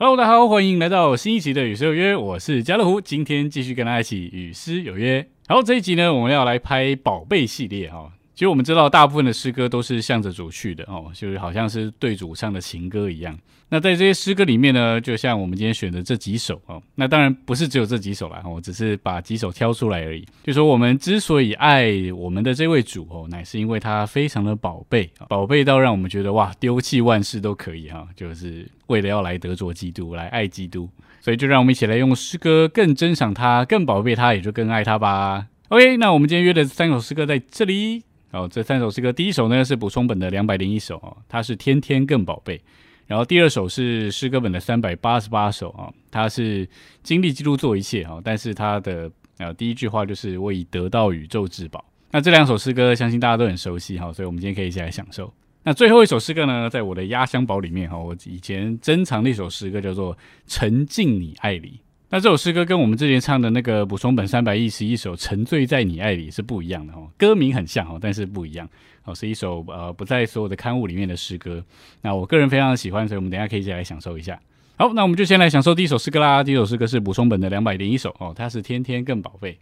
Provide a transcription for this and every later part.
Hello，大家好，欢迎来到新一期的《与诗有约》，我是家乐福，今天继续跟大家一起与诗有约。好这一集呢，我们要来拍宝贝系列哈。其实我们知道，大部分的诗歌都是向着主去的哦，就是好像是对主唱的情歌一样。那在这些诗歌里面呢，就像我们今天选的这几首哦，那当然不是只有这几首啦，我只是把几首挑出来而已。就说我们之所以爱我们的这位主哦，乃是因为他非常的宝贝，宝贝到让我们觉得哇，丢弃万事都可以哈，就是为了要来得着基督，来爱基督。所以就让我们一起来用诗歌更珍赏他，更宝贝他，也就更爱他吧。OK，那我们今天约的三首诗歌在这里哦。这三首诗歌，第一首呢是补充本的两百零一首哦，它是天天更宝贝。然后第二首是诗歌本的三百八十八首啊，它是经历记录做一切啊，但是它的呃第一句话就是我已得到宇宙至宝。那这两首诗歌相信大家都很熟悉哈，所以我们今天可以一起来享受。那最后一首诗歌呢，在我的压箱宝里面哈，我以前珍藏的一首诗歌叫做《沉浸你爱里》。那这首诗歌跟我们之前唱的那个补充本三百一十一首《沉醉在你爱里》是不一样的哦，歌名很像哦，但是不一样哦，是一首呃不在所有的刊物里面的诗歌。那我个人非常喜欢，所以我们等下可以一起来享受一下。好，那我们就先来享受第一首诗歌啦。第一首诗歌是补充本的两百零一首哦，它是天天更宝贝。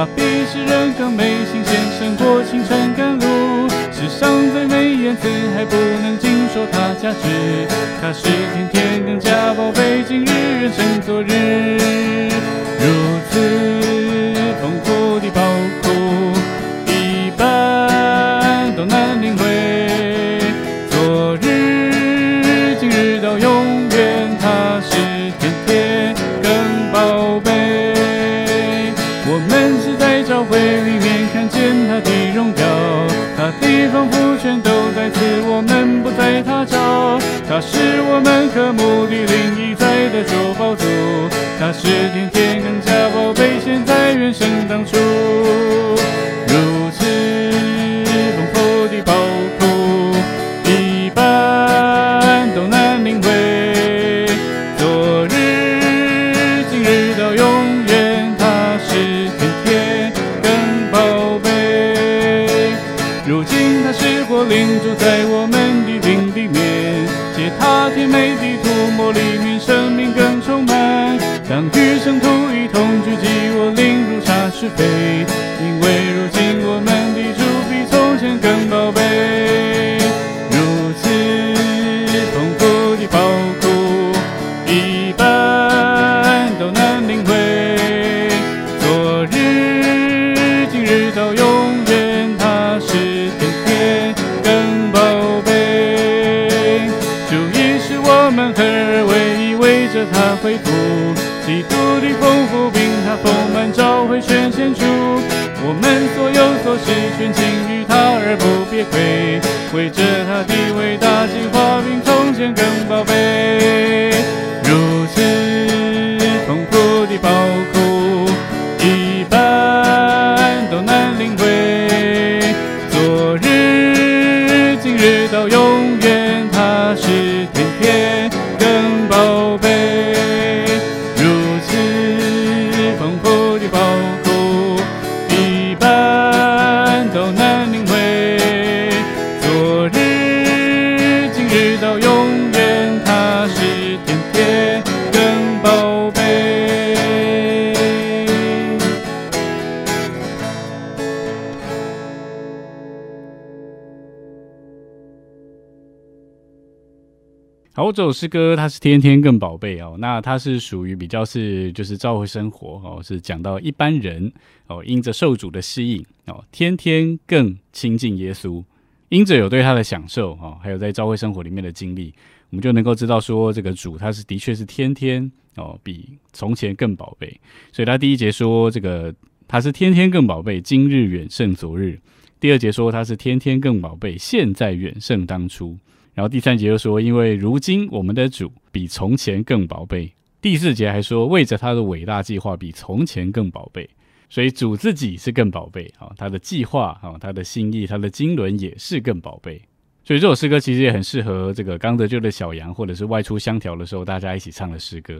他比世人更美，新鲜胜过青春甘露。世上最美言辞还不能尽说他价值。他是天决定。基督的丰富，并他丰满召回全献出。我们所有所事，全尽于他而不别亏，为着他的伟大计划，并从前更宝贝。好，这首诗歌它是天天更宝贝哦，那它是属于比较是就是教会生活哦，是讲到一般人哦，因着受主的吸引哦，天天更亲近耶稣，因着有对他的享受哦，还有在教会生活里面的经历，我们就能够知道说这个主他是的确是天天哦比从前更宝贝，所以他第一节说这个他是天天更宝贝，今日远胜昨日；第二节说他是天天更宝贝，现在远胜当初。然后第三节又说，因为如今我们的主比从前更宝贝。第四节还说，为着他的伟大计划比从前更宝贝。所以主自己是更宝贝啊，他的计划啊，他的心意，他的经纶也是更宝贝。所以这首诗歌其实也很适合这个刚得救的小羊，或者是外出相调的时候，大家一起唱的诗歌。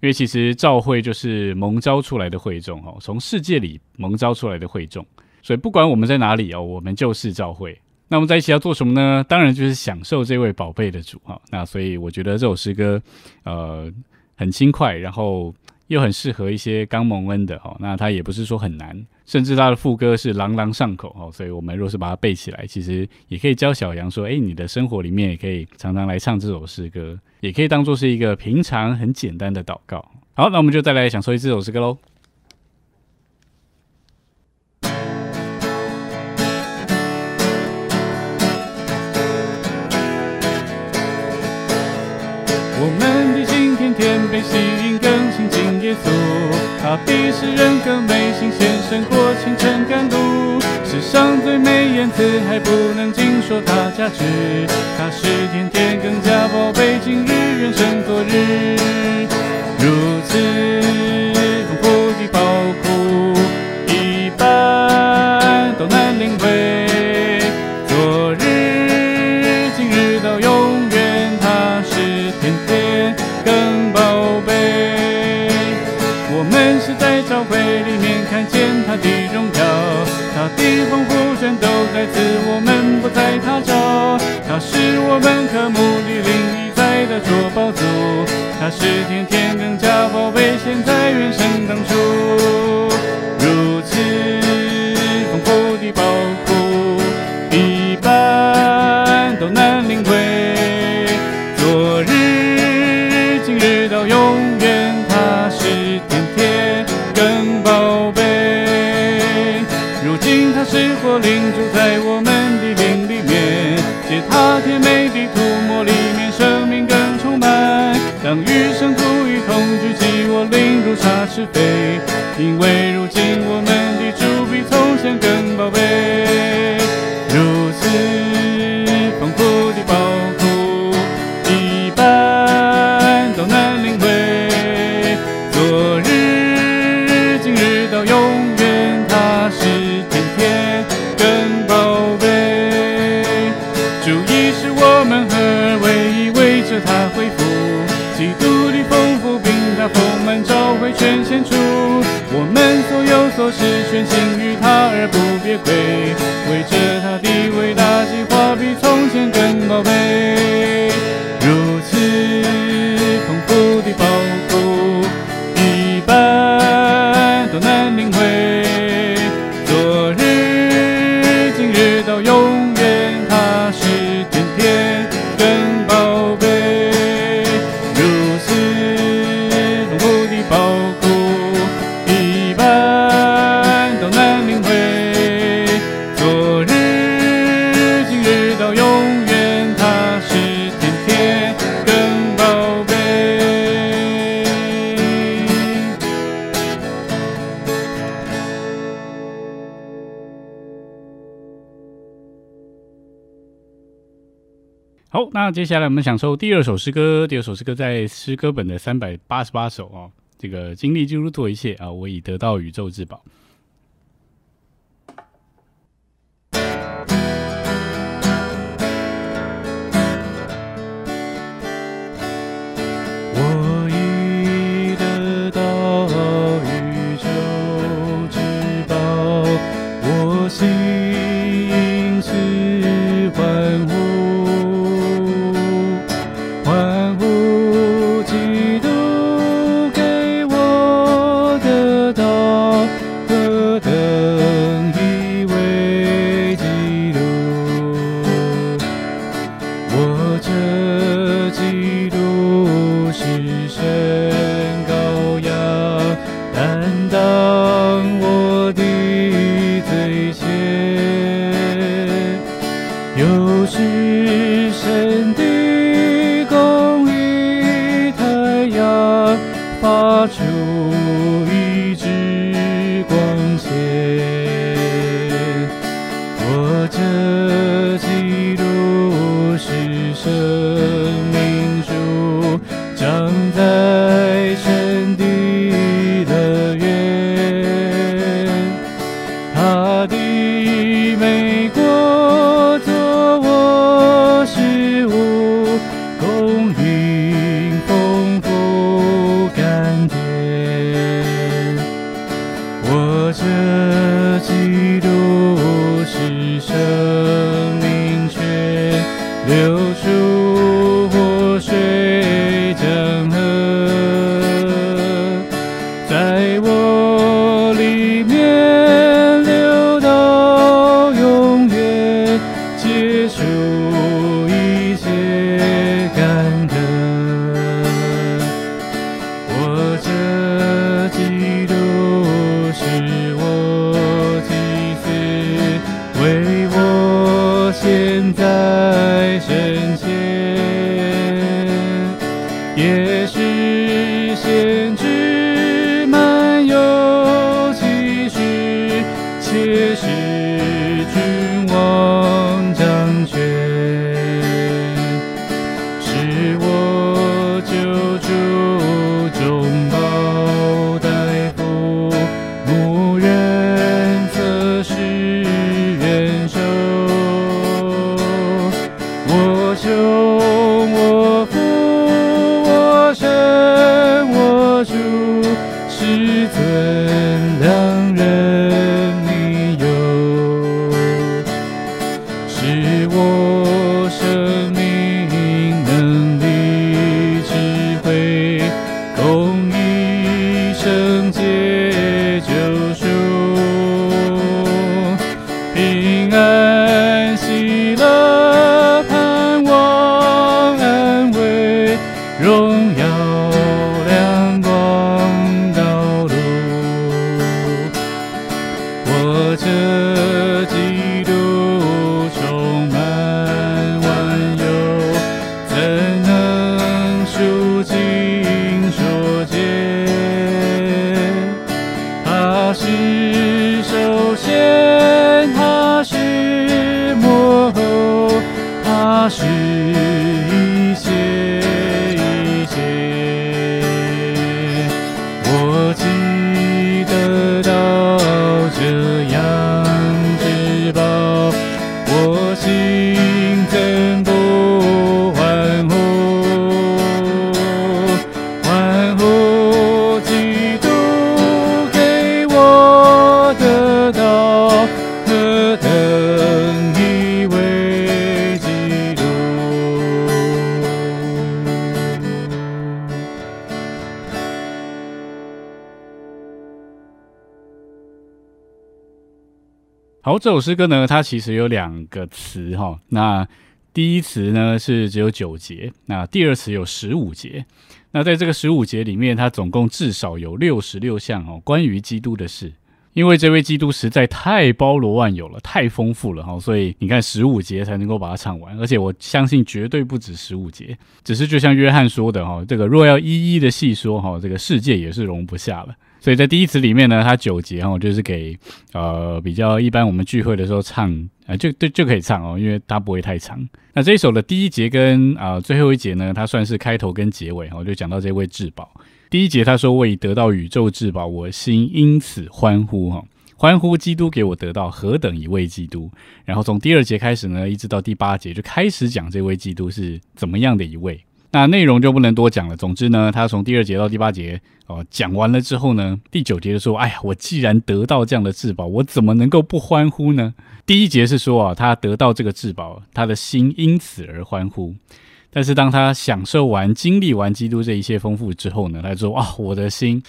因为其实召会就是蒙召出来的会众哦，从世界里蒙召出来的会众。所以不管我们在哪里哦，我们就是召会。那我们在一起要做什么呢？当然就是享受这位宝贝的主哈。那所以我觉得这首诗歌，呃，很轻快，然后又很适合一些刚蒙恩的哈。那它也不是说很难，甚至它的副歌是朗朗上口哈。所以我们若是把它背起来，其实也可以教小杨说：哎，你的生活里面也可以常常来唱这首诗歌，也可以当做是一个平常很简单的祷告。好，那我们就再来享受一这首诗歌喽。被吸引，更亲近耶稣。他比世人更美，新鲜胜过清晨甘露。世上最美言辞还不能尽说他价值。他是天天更加宝贝，今日人生昨日。如此时间因为如今我们的主比从前更宝贝。如此丰富的宝库，一般都难领会。昨日、今日到永远，他是天天更宝贝。主已是我们和唯一，为着。他恢复基督的丰富，并他丰满召会全献出。我们所有所事，全心与他而不别亏。为这好，那接下来我们享受第二首诗歌。第二首诗歌在诗歌本的三百八十八首啊。这个经历基督做一切啊，我已得到宇宙至宝。是好，这首诗歌呢，它其实有两个词哈。那第一词呢是只有九节，那第二词有十五节。那在这个十五节里面，它总共至少有六十六项哦，关于基督的事。因为这位基督实在太包罗万有了，太丰富了哈，所以你看十五节才能够把它唱完。而且我相信绝对不止十五节，只是就像约翰说的哈，这个若要一一的细说哈，这个世界也是容不下了。所以在第一词里面呢，它九节哈，就是给呃比较一般我们聚会的时候唱啊、就就就可以唱哦，因为它不会太长。那这一首的第一节跟啊、最后一节呢，它算是开头跟结尾哈，我就讲到这位至宝。第一节他说：“我已得到宇宙至宝，我心因此欢呼哈，欢呼基督给我得到何等一位基督。”然后从第二节开始呢，一直到第八节就开始讲这位基督是怎么样的一位。那内容就不能多讲了。总之呢，他从第二节到第八节哦讲完了之后呢，第九节就说：“哎呀，我既然得到这样的至宝，我怎么能够不欢呼呢？”第一节是说啊，他得到这个至宝，他的心因此而欢呼。但是当他享受完、经历完基督这一切丰富之后呢，他说：“啊，我的心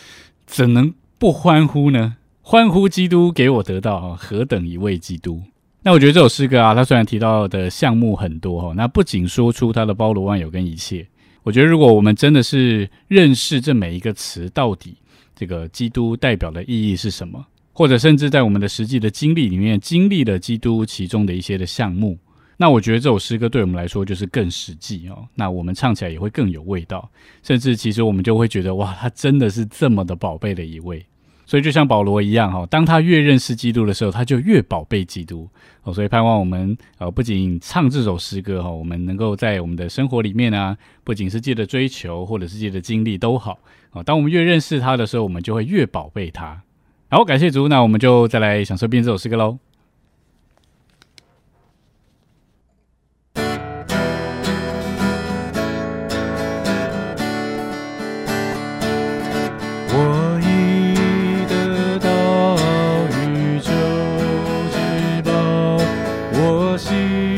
怎能不欢呼呢？欢呼基督给我得到，何等一位基督！”那我觉得这首诗歌啊，它虽然提到的项目很多哈，那不仅说出它的包罗万有跟一切，我觉得如果我们真的是认识这每一个词到底这个基督代表的意义是什么，或者甚至在我们的实际的经历里面经历了基督其中的一些的项目，那我觉得这首诗歌对我们来说就是更实际哦。那我们唱起来也会更有味道，甚至其实我们就会觉得哇，他真的是这么的宝贝的一位。所以就像保罗一样哈，当他越认识基督的时候，他就越宝贝基督哦。所以盼望我们呃不仅唱这首诗歌哈，我们能够在我们的生活里面呢，不仅是借着追求或者是借着经历都好啊。当我们越认识他的时候，我们就会越宝贝他。好，感谢主，那我们就再来享受编这首诗歌喽。宙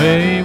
为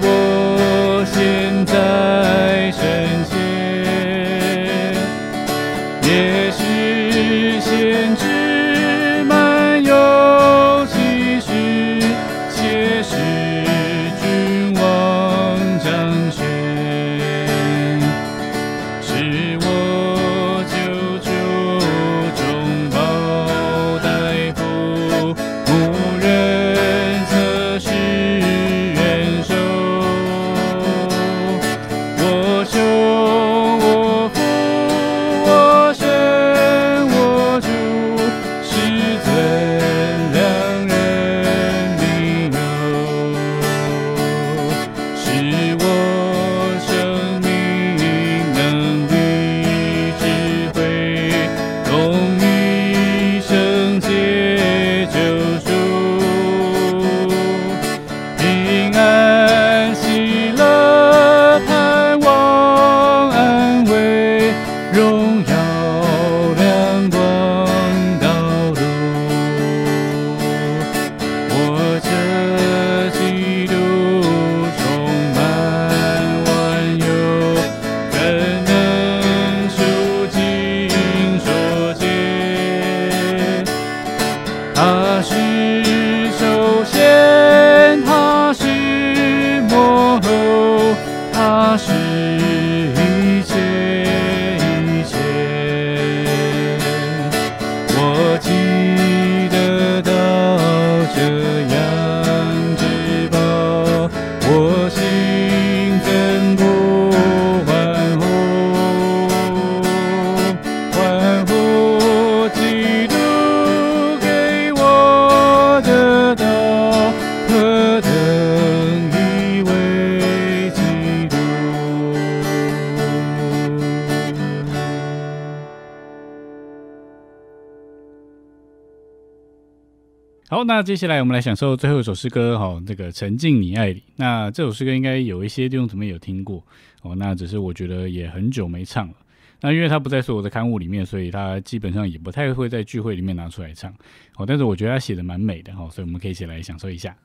那接下来我们来享受最后一首诗歌，哈，这个沉浸你爱里。那这首诗歌应该有一些弟兄姊妹有听过哦，那只是我觉得也很久没唱了。那因为它不在所有的刊物里面，所以它基本上也不太会在聚会里面拿出来唱哦。但是我觉得他写的蛮美的哈，所以我们可以一起来享受一下。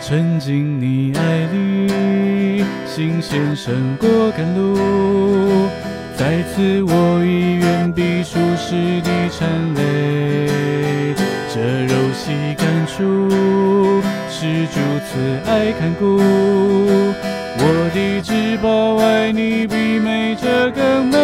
沉浸你爱里，新鲜胜过甘露。在此我已远比舒适的缠累，这柔细感触是主慈爱看顾。我的至宝爱你比美这更美，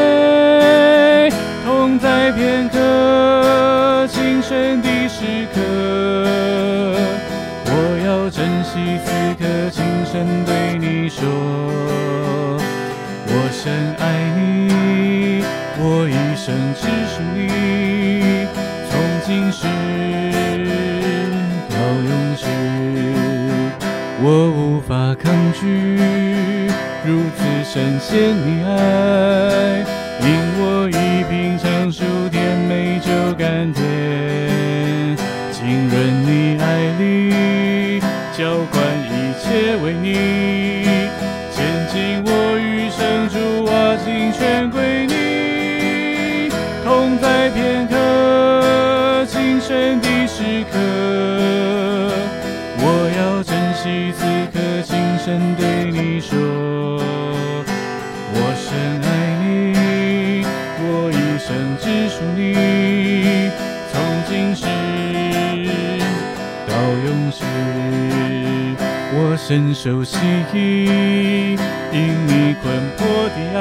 深爱你，我一生只属你，从今世到永世，我无法抗拒如此深陷你爱，因我一品尝出甜美酒甘甜，浸润你爱里，浇灌一切为你，说，我深爱你，我一生只属你，从今世到永世，我深受吸引，因你困迫的爱，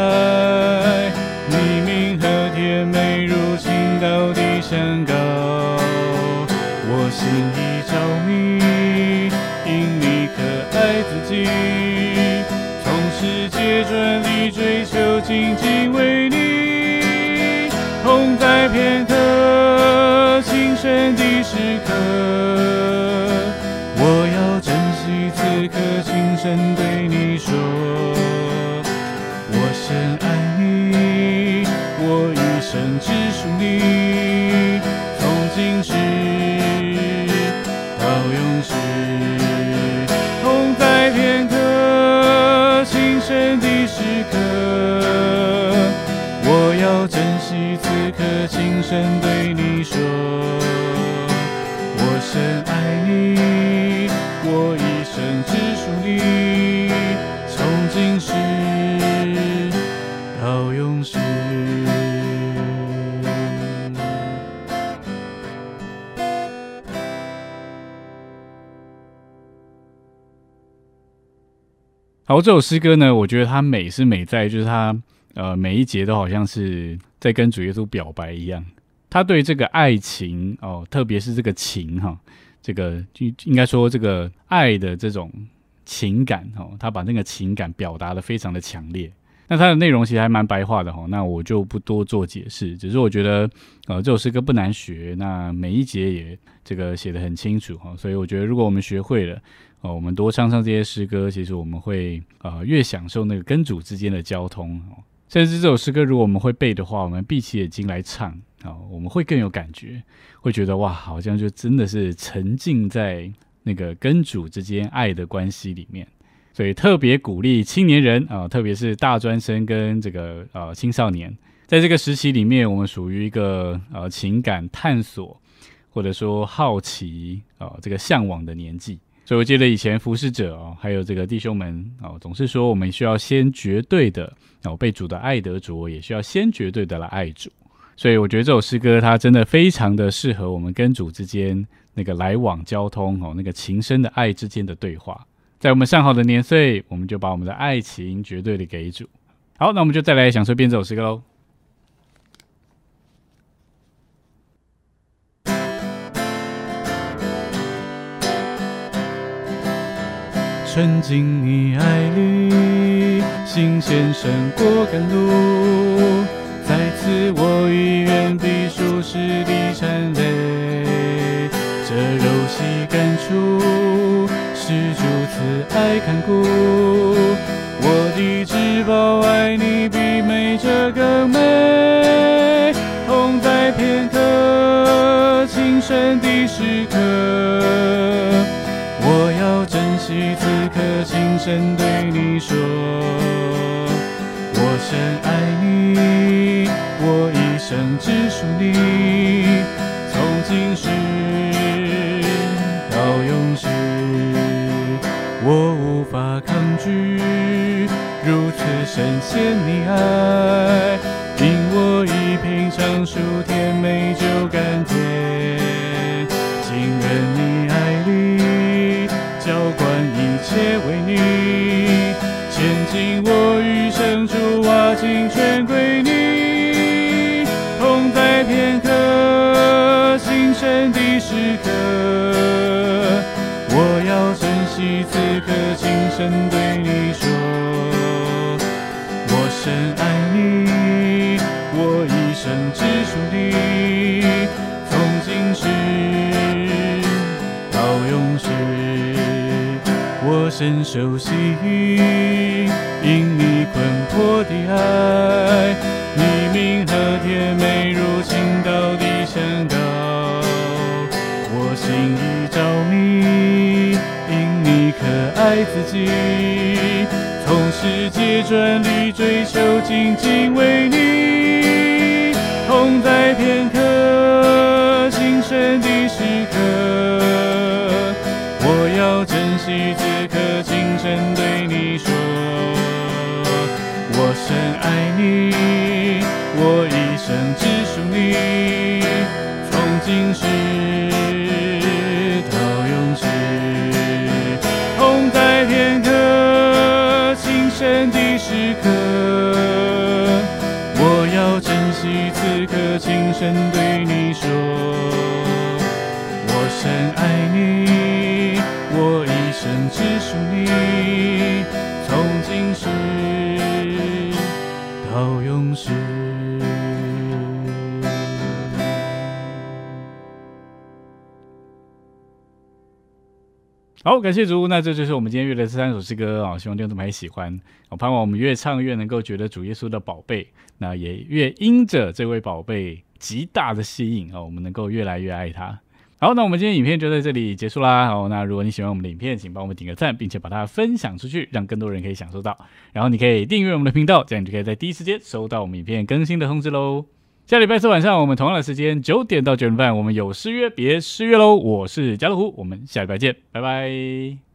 声对你说，我深爱你，我一生只属你，从今世到永世，同在片刻轻声的时刻，我要珍惜此刻，轻声对然后，这首诗歌呢，我觉得它美是美在，就是它呃每一节都好像是在跟主耶稣表白一样。他对这个爱情哦，特别是这个情哈，这个就应该说这个爱的这种情感哦，他把那个情感表达的非常的强烈。那它的内容其实还蛮白话的哈，那我就不多做解释。只是我觉得呃这首诗歌不难学，那每一节也这个写的很清楚哈，所以我觉得如果我们学会了。哦，我们多唱唱这些诗歌，其实我们会呃越享受那个跟主之间的交通哦。甚至这首诗歌，如果我们会背的话，我们闭起眼睛来唱，哦，我们会更有感觉，会觉得哇，好像就真的是沉浸在那个跟主之间爱的关系里面。所以特别鼓励青年人啊，特别是大专生跟这个呃青少年，在这个时期里面，我们属于一个呃情感探索或者说好奇啊这个向往的年纪。所以我记得以前服侍者哦，还有这个弟兄们哦，总是说我们需要先绝对的哦被主的爱得主，也需要先绝对的来爱主。所以我觉得这首诗歌它真的非常的适合我们跟主之间那个来往交通哦，那个情深的爱之间的对话。在我们上好的年岁，我们就把我们的爱情绝对的给主。好，那我们就再来享受编这首诗歌喽。沉浸你爱里，心先胜过甘露。在此我已远比舒适的缠累，这柔细感触是如此爱看顾。我的至宝爱你比美这更美，同在片刻情深的时刻，轻声对你说，我深爱你，我一生只属你，从今世到永世，我无法抗拒如此深陷你爱，因我已品尝出甜美。皆为你，前进我余生主啊，尽全归你，同在片刻心深的时刻，我要珍惜此刻，情深对我深受吸引，因你困迫的爱，你明和甜美如情到底相告，我心已着迷，因你可爱自己，从世界转里追求仅仅为你，同在片刻心深的时刻。惜此刻，深爱你，我一生只属你，从今世到永世，同在片刻，情深的时刻，我要珍惜此刻，轻声对你说，我深爱你，我一生只属你，好，感谢主，那这就是我们今天乐的这三首诗歌啊，希望弟兄姊妹喜欢。我盼望我们越唱越能够觉得主耶稣的宝贝，那也越因着这位宝贝极大的吸引啊，我们能够越来越爱他。好，那我们今天影片就在这里结束啦。好，那如果你喜欢我们的影片，请帮我们点个赞，并且把它分享出去，让更多人可以享受到。然后你可以订阅我们的频道，这样你就可以在第一时间收到我们影片更新的通知喽。下礼拜四晚上我们同样的时间九点到九点半，我们有失约别失约喽。我是家乐福，我们下礼拜见，拜拜。